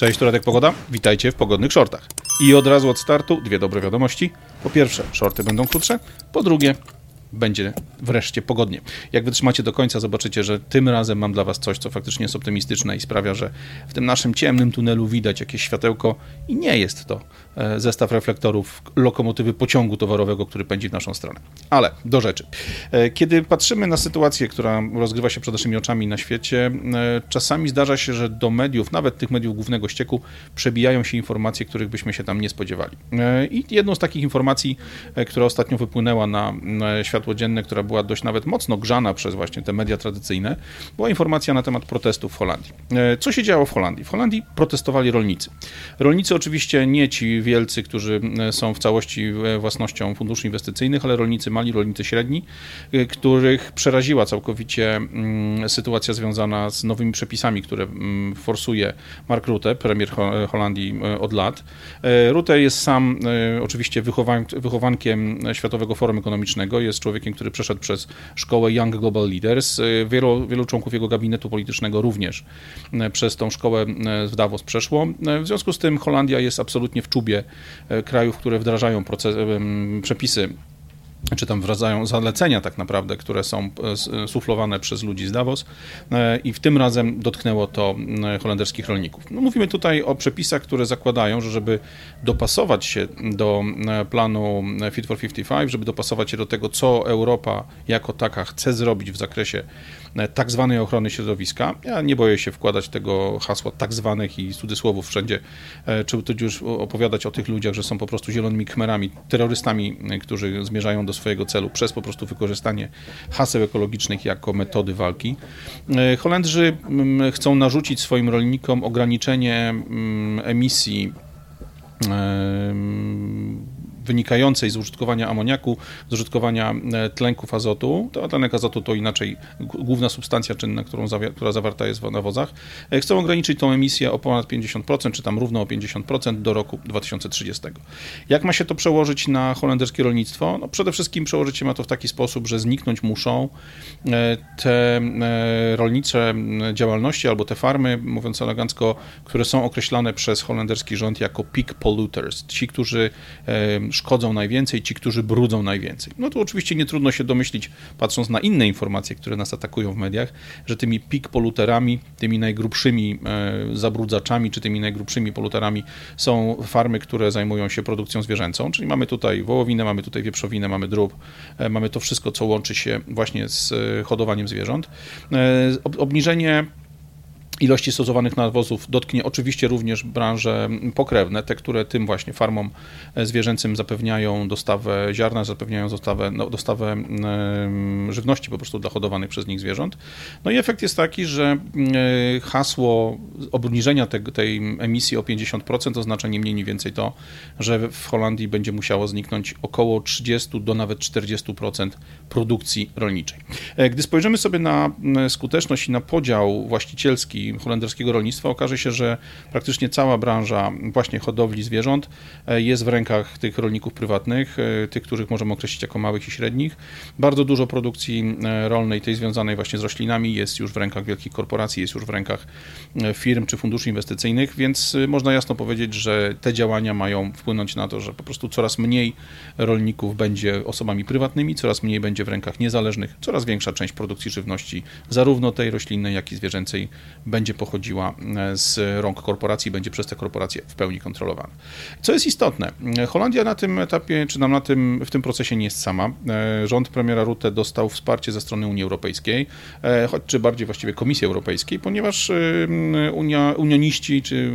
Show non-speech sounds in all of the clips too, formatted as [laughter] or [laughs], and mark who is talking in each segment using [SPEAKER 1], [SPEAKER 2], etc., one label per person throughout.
[SPEAKER 1] Cześć, tu Radek Pogoda. Witajcie w Pogodnych Shortach. I od razu od startu dwie dobre wiadomości. Po pierwsze, shorty będą krótsze. Po drugie, będzie wreszcie pogodnie. Jak wytrzymacie do końca, zobaczycie, że tym razem mam dla Was coś, co faktycznie jest optymistyczne i sprawia, że w tym naszym ciemnym tunelu widać jakieś światełko i nie jest to e, zestaw reflektorów lokomotywy pociągu towarowego, który pędzi w naszą stronę. Ale do rzeczy. E, kiedy patrzymy na sytuację, która rozgrywa się przed naszymi oczami na świecie, e, czasami zdarza się, że do mediów, nawet tych mediów głównego ścieku, przebijają się informacje, których byśmy się tam nie spodziewali. I jedną z takich informacji, która ostatnio wypłynęła na świat światło dzienne, która była dość nawet mocno grzana przez właśnie te media tradycyjne, była informacja na temat protestów w Holandii. E, co się działo w Holandii? W Holandii protestowali rolnicy. Rolnicy oczywiście nie ci wielcy, którzy e, są w całości e, własnością funduszy inwestycyjnych, ale rolnicy mali, rolnicy średni, których przeraziła całkowicie mm, sytuacja związana z nowymi przepisami, które mm, forsuje Mark Rutte, premier Holandii od lat. Rutte jest sam oczywiście wychowankiem Światowego Forum Ekonomicznego, jest człowiekiem człowiekiem, który przeszedł przez szkołę Young Global Leaders. Y, wielu, wielu członków jego gabinetu politycznego również y, przez tą szkołę y, w Davos przeszło. W związku z tym Holandia jest absolutnie w czubie krajów, które wdrażają proces, przepisy czy tam wracają zalecenia tak naprawdę, które są e, suflowane przez ludzi z Davos e, i w tym razem dotknęło to e, holenderskich rolników. No, mówimy tutaj o przepisach, które zakładają, że żeby dopasować się do planu Fit for 55, żeby dopasować się do tego, co Europa jako taka chce zrobić w zakresie E, tak zwanej ochrony środowiska. Ja nie boję się wkładać tego hasła tak zwanych i cudzysłowów wszędzie, e, czy już opowiadać o tych ludziach, że są po prostu zielonymi kmerami, terrorystami, e, którzy zmierzają do swojego celu przez po prostu wykorzystanie haseł ekologicznych jako metody walki. Holendrzy mm, chcą narzucić swoim rolnikom ograniczenie mm, emisji wynikającej z użytkowania amoniaku, z użytkowania e, tlenków azotu. To tlenek azotu to inaczej główna substancja czynna, którą która zawarta jest w nawozach. E, chcą ograniczyć tą emisję o ponad 50%, czy tam równo o 50% do roku 2030. Jak ma się to przełożyć na holenderskie rolnictwo? No przede wszystkim przełożyć się ma to w taki sposób, że zniknąć muszą e, te rolnicze działalności albo te farmy, mówiąc elegancko, które są określane przez holenderski rząd jako peak polluters. Ci, którzy szkodzą najwięcej, ci, którzy brudzą najwięcej. No to oczywiście nie trudno się domyślić, patrząc na inne informacje, które nas atakują w mediach, że tymi pik poluterami, tymi najgrubszymi e, zabrudzaczami, czy tymi najgrubszymi poluterami są farmy, które zajmują się produkcją zwierzęcą, czyli mamy tutaj wołowinę, mamy tutaj wieprzowinę, mamy drób, e, mamy to wszystko, co łączy się właśnie z e, hodowaniem zwierząt. Obniżenie ilości stosowanych nawozów dotknie oczywiście również branże pokrewne, te, które tym właśnie farmom e, zwierzęcym zapewniają dostawę ziarna, zapewniają dostawę, no, dostawę żywności po prostu dla hodowanych przez nich zwierząt. No i efekt jest taki, że e, hasło obniżenia te, tej emisji o 50% oznacza nie mniej, nie więcej to, że w Holandii będzie musiało zniknąć około 30 do nawet 40% produkcji rolniczej. E, gdy spojrzymy sobie na skuteczność i na podział właścicielski holenderskiego rolnictwa, okaże się, że praktycznie cała branża właśnie hodowli zwierząt e, jest w rękach tych rolników prywatnych, e, tych, których możemy określić jako małych i średnich. Bardzo dużo produkcji e, rolnej, tej związanej właśnie z roślinami, jest już w rękach wielkich korporacji, jest już w rękach firm czy funduszy inwestycyjnych, więc można jasno powiedzieć, że te działania mają wpłynąć na to, że po prostu coraz mniej rolników będzie osobami prywatnymi, coraz mniej będzie w rękach niezależnych, coraz większa część produkcji żywności, zarówno tej roślinnej, jak i zwierzęcej, będzie będzie pochodziła e, z rąk korporacji, będzie przez te korporacje w pełni kontrolowana. Co jest istotne, Holandia na tym etapie, czy nam na tym, w tym procesie nie jest sama. E, rząd premiera Rutte dostał wsparcie ze strony Unii Europejskiej, e, choć czy bardziej właściwie Komisji Europejskiej, ponieważ Unia, unioniści czy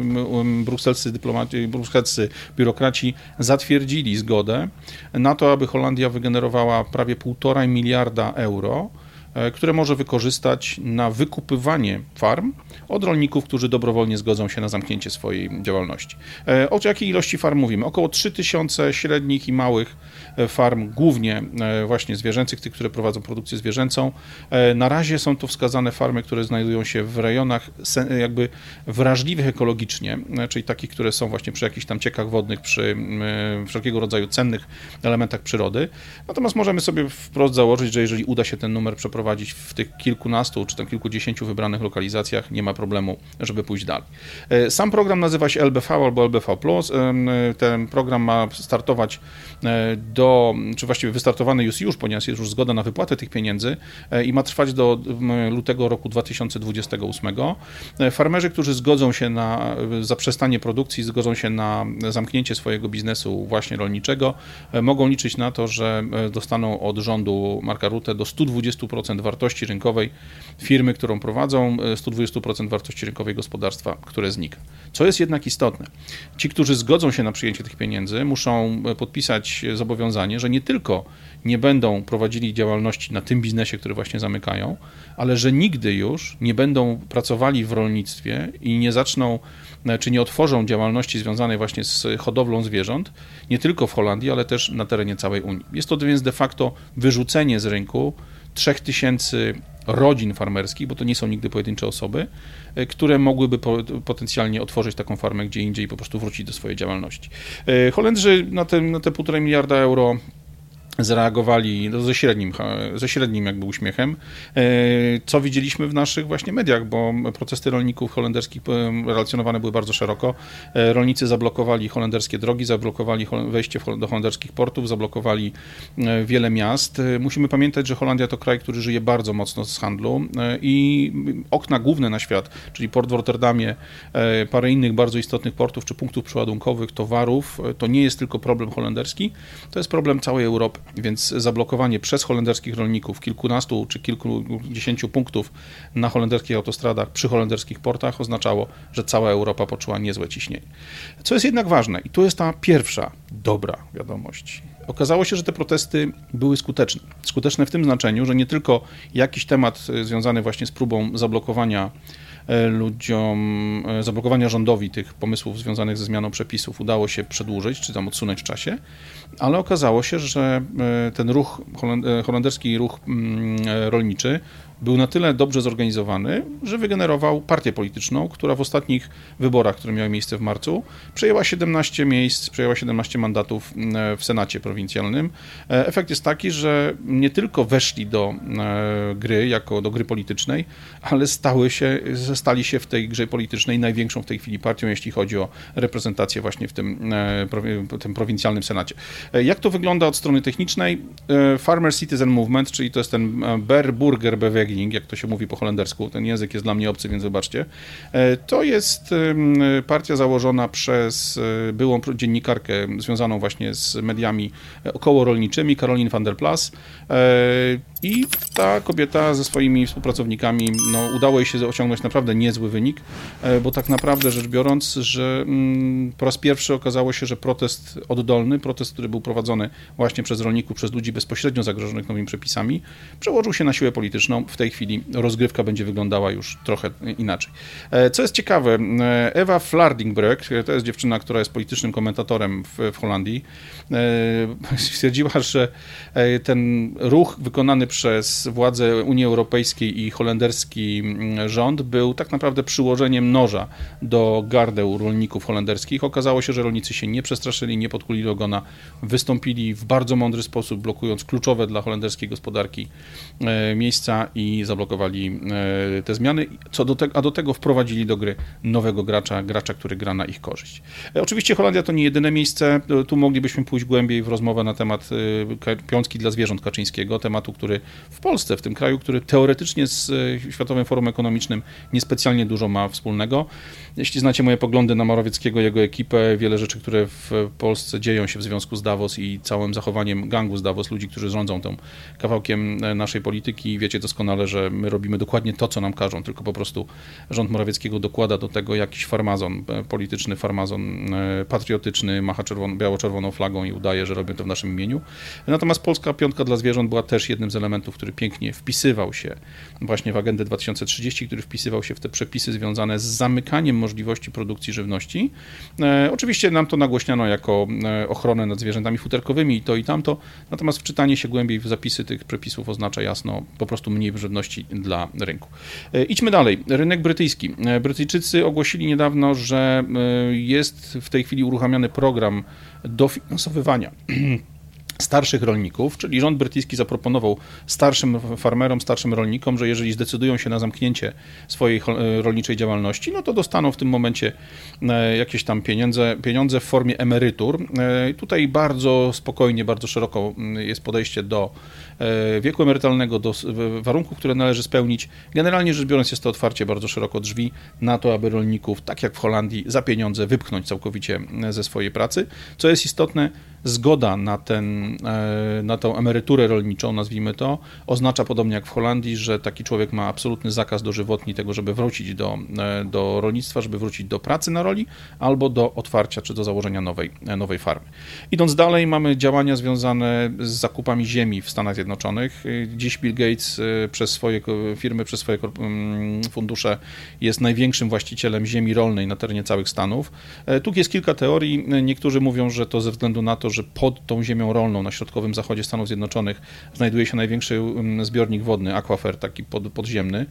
[SPEAKER 1] brukselscy dyplomaci, brukselscy biurokraci zatwierdzili zgodę na to, aby Holandia wygenerowała prawie 1,5 miliarda euro E, które może wykorzystać na wykupywanie farm od rolników, którzy dobrowolnie zgodzą się na zamknięcie swojej działalności. E, o jakiej ilości farm mówimy? Około 3000 średnich i małych e, farm, głównie właśnie zwierzęcych, tych, które prowadzą produkcję zwierzęcą. Na razie są to wskazane farmy, które znajdują się w rejonach jakby wrażliwych ekologicznie, czyli takich, które są właśnie przy jakichś tam ciekach wodnych, przy wszelkiego rodzaju cennych elementach przyrody. Natomiast możemy sobie wprost założyć, że jeżeli uda się ten numer przeprowadzić, w tych kilkunastu czy tam kilkudziesięciu wybranych lokalizacjach, nie ma problemu, żeby pójść dalej. Sam program nazywa się LBV albo LBV. Ten program ma startować do, czy właściwie wystartowany jest już, ponieważ jest już zgoda na wypłatę tych pieniędzy i ma trwać do lutego roku 2028. Farmerzy, którzy zgodzą się na zaprzestanie produkcji, zgodzą się na zamknięcie swojego biznesu właśnie rolniczego, mogą liczyć na to, że dostaną od rządu Marka Rutte do 120% wartości rynkowej firmy, którą prowadzą, 120% wartości rynkowej gospodarstwa, które znika. Co jest jednak istotne, ci, którzy zgodzą się na przyjęcie tych pieniędzy, muszą podpisać zobowiązanie, że nie tylko nie będą prowadzili działalności na tym biznesie, który właśnie zamykają, ale że nigdy już nie będą pracowali w rolnictwie i nie zaczną, czy nie otworzą działalności związanej właśnie z hodowlą zwierząt, nie tylko w Holandii, ale też na terenie całej Unii. Jest to więc de facto wyrzucenie z rynku 3000 rodzin farmerskich, bo to nie są nigdy pojedyncze osoby, e, które mogłyby potencjalnie otworzyć taką farmę gdzie indziej i po prostu wrócić do swojej działalności. E, Holendrzy na te, na te 1,5 miliarda euro zareagowali no, ze średnim, ze średnim jakby uśmiechem, e, co widzieliśmy w naszych właśnie mediach, bo protesty rolników holenderskich e, relacjonowane były bardzo szeroko. E, rolnicy zablokowali holenderskie drogi, zablokowali wejście do holenderskich portów, zablokowali wiele miast. Musimy pamiętać, że Holandia to kraj, który żyje bardzo mocno z handlu i okna główne na świat, czyli port w Rotterdamie, parę innych bardzo istotnych portów czy punktów przeładunkowych towarów, to nie jest tylko problem holenderski, to jest problem całej Europy. Więc zablokowanie przez holenderskich rolników kilkunastu czy kilkudziesięciu punktów na holenderskich autostradach przy holenderskich portach oznaczało, że cała Europa poczuła niezłe ciśnienie. Co jest jednak ważne, i tu jest ta pierwsza dobra wiadomość. Okazało się, że te protesty były skuteczne. Skuteczne w tym znaczeniu, że nie tylko jakiś temat związany właśnie z próbą zablokowania E, ludziom, e, zablokowania rządowi tych pomysłów związanych ze zmianą przepisów udało się przedłużyć, czy tam odsunąć w czasie, ale okazało się, że e, ten ruch, holenderski ruch mm, rolniczy był na tyle dobrze zorganizowany, że wygenerował partię polityczną, która w ostatnich wyborach, które miały miejsce w marcu, przejęła 17 miejsc, przejęła 17 mandatów w Senacie prowincjalnym. Efekt jest taki, że nie tylko weszli do gry, jako do gry politycznej, ale stały się, stali się w tej grze politycznej największą w tej chwili partią, jeśli chodzi o reprezentację właśnie w tym, e, tym prowincjalnym Senacie. E, jak to wygląda od strony technicznej? E, Farmer Citizen Movement, czyli to jest ten Ber Burger Beweging, jak to się mówi po holendersku, ten język jest dla mnie obcy, więc wybaczcie. To jest partia założona przez byłą dziennikarkę związaną właśnie z mediami około rolniczymi, Caroline van der Plas. I ta kobieta ze swoimi współpracownikami, no, udało jej się osiągnąć naprawdę niezły wynik, e, bo tak naprawdę rzecz biorąc, że mm, po raz pierwszy okazało się, że protest oddolny, protest, który był prowadzony właśnie przez rolników, przez ludzi bezpośrednio zagrożonych nowymi przepisami, przełożył się na siłę polityczną. W tej chwili rozgrywka będzie wyglądała już trochę inaczej. E, co jest ciekawe, e, Ewa Flardingbrek, to jest dziewczyna, która jest politycznym komentatorem w, w Holandii, [laughs] stwierdziła, że ten ruch wykonany przez władze Unii Europejskiej i holenderski mm, rząd był tak naprawdę przyłożeniem noża do gardeł rolników holenderskich. Okazało się, że rolnicy się nie przestraszyli, nie podkulili ogona, wystąpili w bardzo mądry sposób, blokując kluczowe dla holenderskiej gospodarki e, miejsca i zablokowali e, te zmiany, co do te, a do tego wprowadzili do gry nowego gracza, gracza, który gra na ich korzyść. E, oczywiście Holandia to nie jedyne miejsce, tu moglibyśmy pójść głębiej w rozmowę na temat piątki dla zwierząt Kaczyńskiego, tematu, który w Polsce, w tym kraju, który teoretycznie z Światowym Forum Ekonomicznym niespecjalnie dużo ma wspólnego. Jeśli znacie moje poglądy na Morawieckiego, jego ekipę, wiele rzeczy, które w Polsce dzieją się w związku z Davos i całym zachowaniem gangu z Davos, ludzi, którzy rządzą tym kawałkiem e, naszej polityki, wiecie doskonale, że my robimy dokładnie to, co nam każą, tylko po prostu rząd Morawieckiego dokłada do tego jakiś farmazon, e, polityczny farmazon e, patriotyczny, macha czerwono, biało-czerwoną flagą i udaje, że robią to w naszym imieniu. Natomiast Polska Piątka dla Zwierząt była też jednym z elementów, który pięknie wpisywał się właśnie w agendę 2030, który wpisywał się w te przepisy związane z zamykaniem możliwości produkcji żywności. E, oczywiście nam to nagłośniano jako e, ochronę nad zwierzętami futerkowymi i to i tamto, natomiast wczytanie się głębiej w zapisy tych przepisów oznacza jasno po prostu mniej żywności dla rynku. E, idźmy dalej. Rynek brytyjski. Brytyjczycy ogłosili niedawno, że jest w tej chwili uruchamiany program dofinansowywania [clears throat] starszych rolników, czyli rząd brytyjski zaproponował starszym farmerom, starszym rolnikom, że jeżeli zdecydują się na zamknięcie swojej e, rolniczej działalności, no to dostaną w tym momencie e, jakieś tam pieniądze, pieniądze w formie emerytur. E, tutaj bardzo spokojnie, bardzo szeroko mm, jest podejście do wieku emerytalnego, do warunków, które należy spełnić. Generalnie rzecz biorąc jest to otwarcie bardzo szeroko drzwi na to, aby rolników, tak jak w Holandii, za pieniądze wypchnąć całkowicie ze swojej pracy. Co jest istotne, zgoda na, ten, na tą emeryturę rolniczą, nazwijmy to, oznacza podobnie jak w Holandii, że taki człowiek ma absolutny zakaz dożywotni tego, żeby wrócić do, e, do rolnictwa, żeby wrócić do pracy na roli albo do otwarcia czy do założenia nowej, e, nowej farmy. Idąc dalej, mamy działania związane z zakupami ziemi w Stanach Zjednoczonych. Dziś Bill Gates przez swoje firmy, przez swoje mm, fundusze jest największym właścicielem ziemi rolnej na terenie całych Stanów. Tu jest kilka teorii. Niektórzy mówią, że to ze względu na to, że pod tą ziemią rolną na środkowym zachodzie Stanów Zjednoczonych znajduje się największy mm, zbiornik wodny, akwafer taki pod, podziemny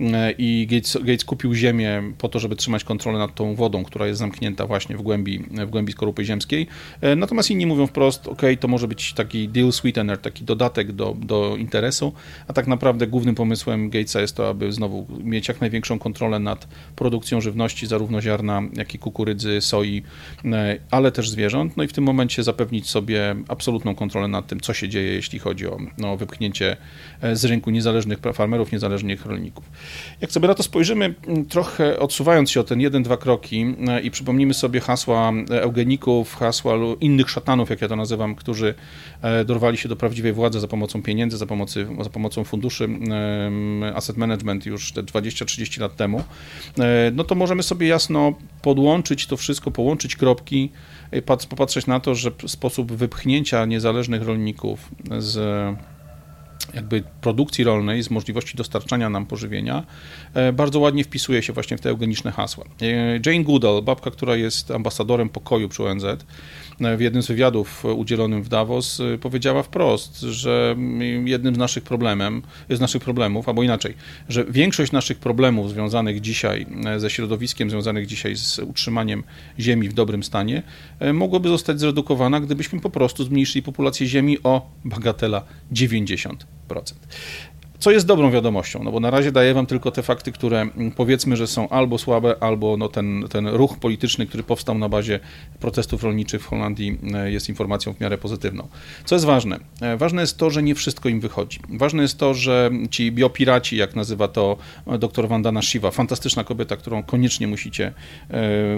[SPEAKER 1] e, i Gates, Gates kupił ziemię po to, żeby trzymać kontrolę nad tą wodą, która jest zamknięta właśnie w głębi, w głębi skorupy ziemskiej. E, natomiast inni mówią wprost, ok, to może być taki deal sweetener, taki dodatek do, do interesu, a tak naprawdę głównym pomysłem Gatesa jest to, aby znowu mieć jak największą kontrolę nad produkcją żywności, zarówno ziarna, jak i kukurydzy, soi, e, ale też zwierząt. No i w tym momencie zapewnić sobie absolutną kontrolę nad tym, co się dzieje, jeśli chodzi o no, wypchnięcie e, z rynku niezależnych farmerów, niezależnych rolników. Jak sobie na to spojrzymy, trochę odsuwając się o ten jeden, dwa kroki e, i przypomnimy sobie hasła eugeników, hasła innych szatanów, jak ja to nazywam, którzy e, dorwali się do prawdziwej władzy za pomocą pieniędzy, za, pomocy, za pomocą funduszy asset management już te 20-30 lat temu, no to możemy sobie jasno podłączyć to wszystko, połączyć kropki, popatrzeć na to, że sposób wypchnięcia niezależnych rolników z jakby produkcji rolnej, z możliwości dostarczania nam pożywienia, e, bardzo ładnie wpisuje się właśnie w te eugeniczne hasła. E, Jane Goodall, babka, która jest ambasadorem pokoju przy ONZ, w jednym z wywiadów udzielonym w Davos powiedziała wprost, że jednym z naszych problemem, z naszych problemów, albo inaczej, że większość naszych problemów związanych dzisiaj e, ze środowiskiem, związanych dzisiaj z utrzymaniem ziemi w dobrym stanie, e, mogłoby zostać zredukowana, gdybyśmy po prostu zmniejszyli populację ziemi o bagatela 90% procent. Co jest dobrą wiadomością, no bo na razie daję wam tylko te fakty, które mm, powiedzmy, że są albo słabe, albo no ten, ten ruch polityczny, który powstał na bazie protestów rolniczych w Holandii e, jest informacją w miarę pozytywną. Co jest ważne? E, ważne jest to, że nie wszystko im wychodzi. Ważne jest to, że ci biopiraci, jak nazywa to e, dr Vandana Shiva, fantastyczna kobieta, którą koniecznie musicie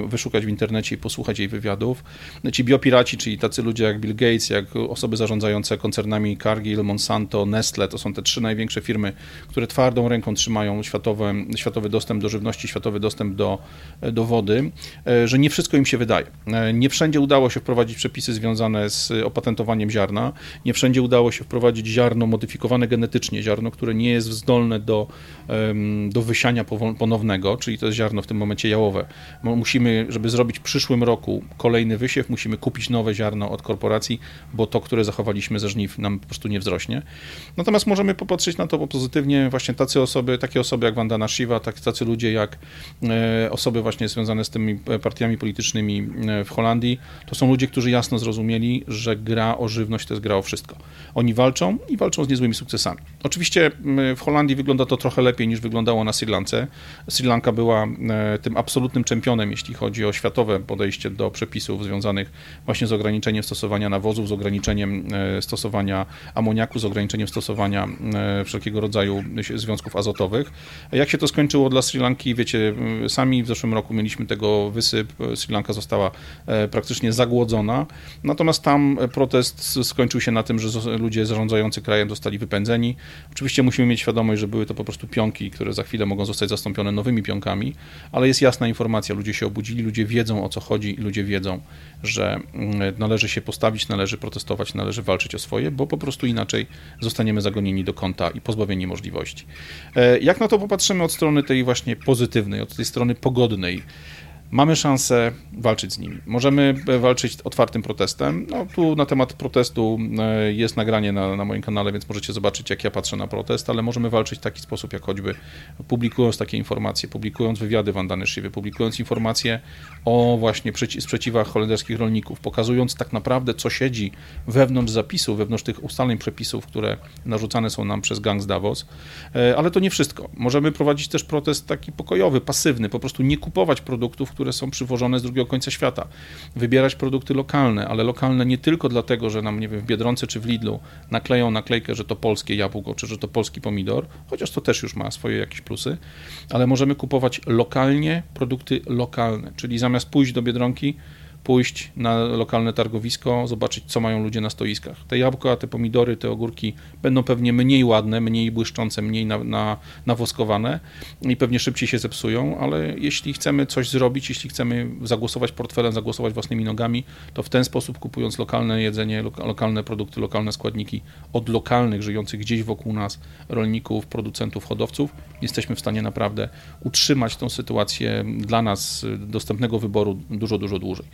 [SPEAKER 1] wyszukać w internecie i posłuchać jej wywiadów. Ci biopiraci, czyli tacy ludzie jak Bill Gates, jak osoby zarządzające koncernami Cargill, Monsanto, Nestle, to są te trzy największe firmy firmy, które twardą ręką trzymają światowe, światowy dostęp do żywności, światowy dostęp do, do wody, e, że nie wszystko im się wydaje. E, nie wszędzie udało się wprowadzić przepisy związane z opatentowaniem ziarna, nie wszędzie udało się wprowadzić ziarno modyfikowane genetycznie, ziarno, które nie jest zdolne do, do wysiania ponownego, czyli to jest ziarno w tym momencie jałowe. Musimy, żeby zrobić w przyszłym roku kolejny wysiew, musimy kupić nowe ziarno od korporacji, bo to, które zachowaliśmy ze żniw, nam po prostu nie wzrośnie. Natomiast możemy popatrzeć na to pozytywnie właśnie tacy osoby, takie osoby jak Vandana Shiva, tak, tacy ludzie jak e, osoby właśnie związane z tymi partiami politycznymi e, w Holandii, to są ludzie, którzy jasno zrozumieli, że gra o żywność to jest gra o wszystko. Oni walczą i walczą z niezłymi sukcesami. Oczywiście w Holandii wygląda to trochę lepiej niż wyglądało na Sri Lance. Sri Lanka była e, tym absolutnym czempionem, jeśli chodzi o światowe podejście do przepisów związanych właśnie z ograniczeniem stosowania nawozów, z ograniczeniem stosowania amoniaku, z ograniczeniem stosowania wszelkiego wszelkiego rodzaju związków azotowych. Jak się to skończyło dla Sri Lanki, wiecie, sami w zeszłym roku mieliśmy tego wysyp, Sri Lanka została e, praktycznie zagłodzona, natomiast tam protest skończył się na tym, że ludzie zarządzający krajem zostali wypędzeni. Oczywiście musimy mieć świadomość, że były to po prostu pionki, które za chwilę mogą zostać zastąpione nowymi pionkami, ale jest jasna informacja, ludzie się obudzili, ludzie wiedzą o co chodzi i ludzie wiedzą, że mm, należy się postawić, należy protestować, należy walczyć o swoje, bo po prostu inaczej zostaniemy zagonieni do kąta i pozbawieni możliwości. E, jak na to popatrzymy od strony tej właśnie pozytywnej, od tej strony pogodnej? Mamy szansę walczyć z nimi. Możemy walczyć otwartym protestem. No, tu na temat protestu e, jest nagranie na, na moim kanale, więc możecie zobaczyć, jak ja patrzę na protest, ale możemy walczyć w taki sposób, jak choćby publikując takie informacje, publikując wywiady Wanda Nyszywy, publikując informacje o właśnie sprzeciwach holenderskich rolników, pokazując tak naprawdę, co siedzi wewnątrz zapisów, wewnątrz tych ustaleń przepisów, które narzucane są nam przez gang z Davos. E, ale to nie wszystko. Możemy prowadzić też protest taki pokojowy, pasywny, po prostu nie kupować produktów, które są przywożone z drugiego końca świata. Wybierać produkty lokalne, ale lokalne nie tylko dlatego, że nam, nie wiem, w Biedronce czy w Lidlu nakleją naklejkę, że to polskie jabłko, czy że to polski pomidor, chociaż to też już ma swoje jakieś plusy, ale możemy kupować lokalnie produkty lokalne, czyli zamiast pójść do Biedronki, pójść na lokalne targowisko, zobaczyć, co mają ludzie na stoiskach. Te jabłka, te pomidory, te ogórki będą pewnie mniej ładne, mniej błyszczące, mniej na, na, nawoskowane i pewnie szybciej się zepsują, ale jeśli chcemy coś zrobić, jeśli chcemy zagłosować portfelem, zagłosować własnymi nogami, to w ten sposób kupując lokalne jedzenie, lokalne produkty, lokalne składniki od lokalnych, żyjących gdzieś wokół nas rolników, producentów, hodowców, jesteśmy w stanie naprawdę utrzymać tą sytuację dla nas dostępnego wyboru dużo, dużo dłużej.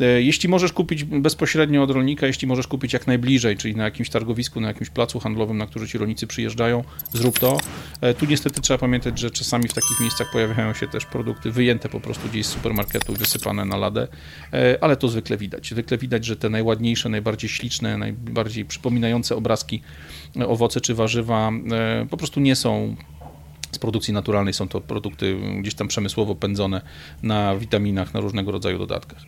[SPEAKER 1] E, jeśli możesz kupić bezpośrednio od rolnika, jeśli możesz kupić jak najbliżej, czyli na jakimś targowisku, na jakimś placu handlowym, na który ci rolnicy przyjeżdżają, zrób to. E, tu niestety trzeba pamiętać, że czasami w takich miejscach pojawiają się też produkty wyjęte po prostu gdzieś z supermarketu, wysypane na ladę, e, ale to zwykle widać. Zwykle widać, że te najładniejsze, najbardziej śliczne, najbardziej przypominające obrazki owoce czy warzywa po prostu nie są z produkcji naturalnej są to produkty gdzieś tam przemysłowo pędzone na witaminach, na różnego rodzaju dodatkach.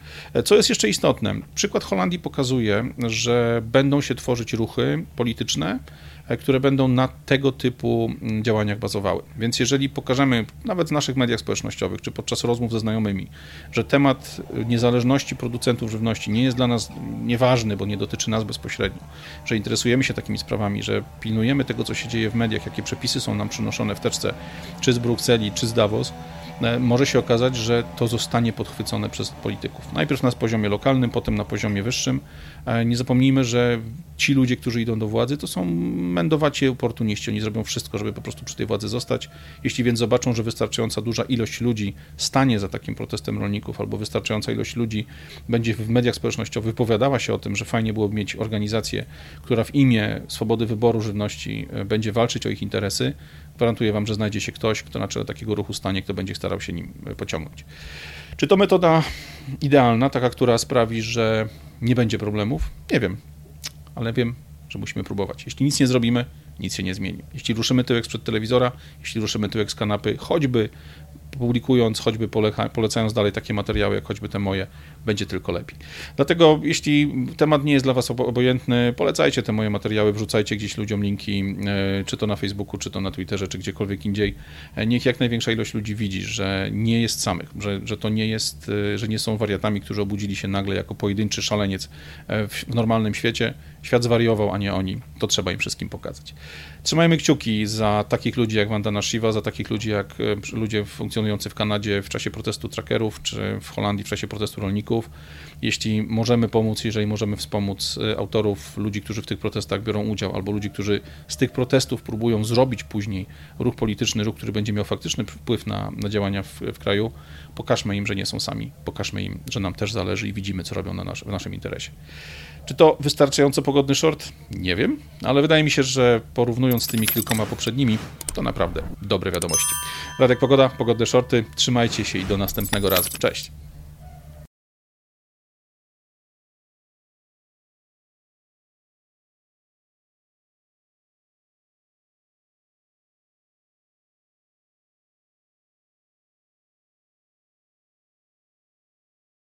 [SPEAKER 1] Co jest jeszcze istotne? Przykład Holandii pokazuje, że będą się tworzyć ruchy polityczne, E, które będą na tego typu mm, działaniach bazowały. Więc jeżeli pokażemy, nawet w naszych mediach społecznościowych, czy podczas rozmów ze znajomymi, że temat niezależności producentów żywności nie jest dla nas nieważny, bo nie dotyczy nas bezpośrednio, że interesujemy się takimi sprawami, że pilnujemy tego, co się dzieje w mediach, jakie przepisy są nam przynoszone w teczce, czy z Brukseli, czy z Davos, E, może się okazać, że to zostanie podchwycone przez polityków. Najpierw na poziomie lokalnym, potem na poziomie wyższym. E, nie zapomnijmy, że ci ludzie, którzy idą do władzy, to są mędowaci oportuniści. Oni zrobią wszystko, żeby po prostu przy tej władzy zostać. Jeśli więc zobaczą, że wystarczająca duża ilość ludzi stanie za takim protestem rolników, albo wystarczająca ilość ludzi będzie w mediach społecznościowych wypowiadała się o tym, że fajnie byłoby mieć organizację, która w imię swobody wyboru żywności e, będzie walczyć o ich interesy, gwarantuję Wam, że znajdzie się ktoś, kto na czele takiego ruchu stanie, kto będzie starał się nim pociągnąć. Czy to metoda idealna, taka, która sprawi, że nie będzie problemów? Nie wiem, ale wiem, że musimy próbować. Jeśli nic nie zrobimy, nic się nie zmieni. Jeśli ruszymy tyłek sprzed telewizora, jeśli ruszymy tyłek z kanapy, choćby publikując, choćby polecając dalej takie materiały, jak choćby te moje, będzie tylko lepiej. Dlatego, jeśli temat nie jest dla Was obojętny, polecajcie te moje materiały, wrzucajcie gdzieś ludziom linki, e, czy to na Facebooku, czy to na Twitterze, czy gdziekolwiek indziej. E, niech jak największa ilość ludzi widzi, że nie jest samych, że, że to nie jest, e, że nie są wariatami, którzy obudzili się nagle jako pojedynczy szaleniec w normalnym świecie. Świat zwariował, a nie oni. To trzeba im wszystkim pokazać. Trzymajmy kciuki za takich ludzi jak Vandana Shiva, za takich ludzi jak ludzie funkcjonujący w Kanadzie w czasie protestu trackerów, czy w Holandii w czasie protestu rolników. Jeśli możemy pomóc, jeżeli możemy wspomóc e, autorów, ludzi, którzy w tych protestach biorą udział, albo ludzi, którzy z tych protestów próbują zrobić później ruch polityczny, ruch, który będzie miał faktyczny wpływ na, na działania w, w kraju, pokażmy im, że nie są sami, pokażmy im, że nam też zależy i widzimy, co robią na nasz, w naszym interesie. Czy to wystarczająco pogodny short? Nie wiem, ale wydaje mi się, że porównując z tymi kilkoma poprzednimi, to naprawdę dobre wiadomości. Radek Pogoda, pogodne shorty, trzymajcie się i do następnego razu. Cześć!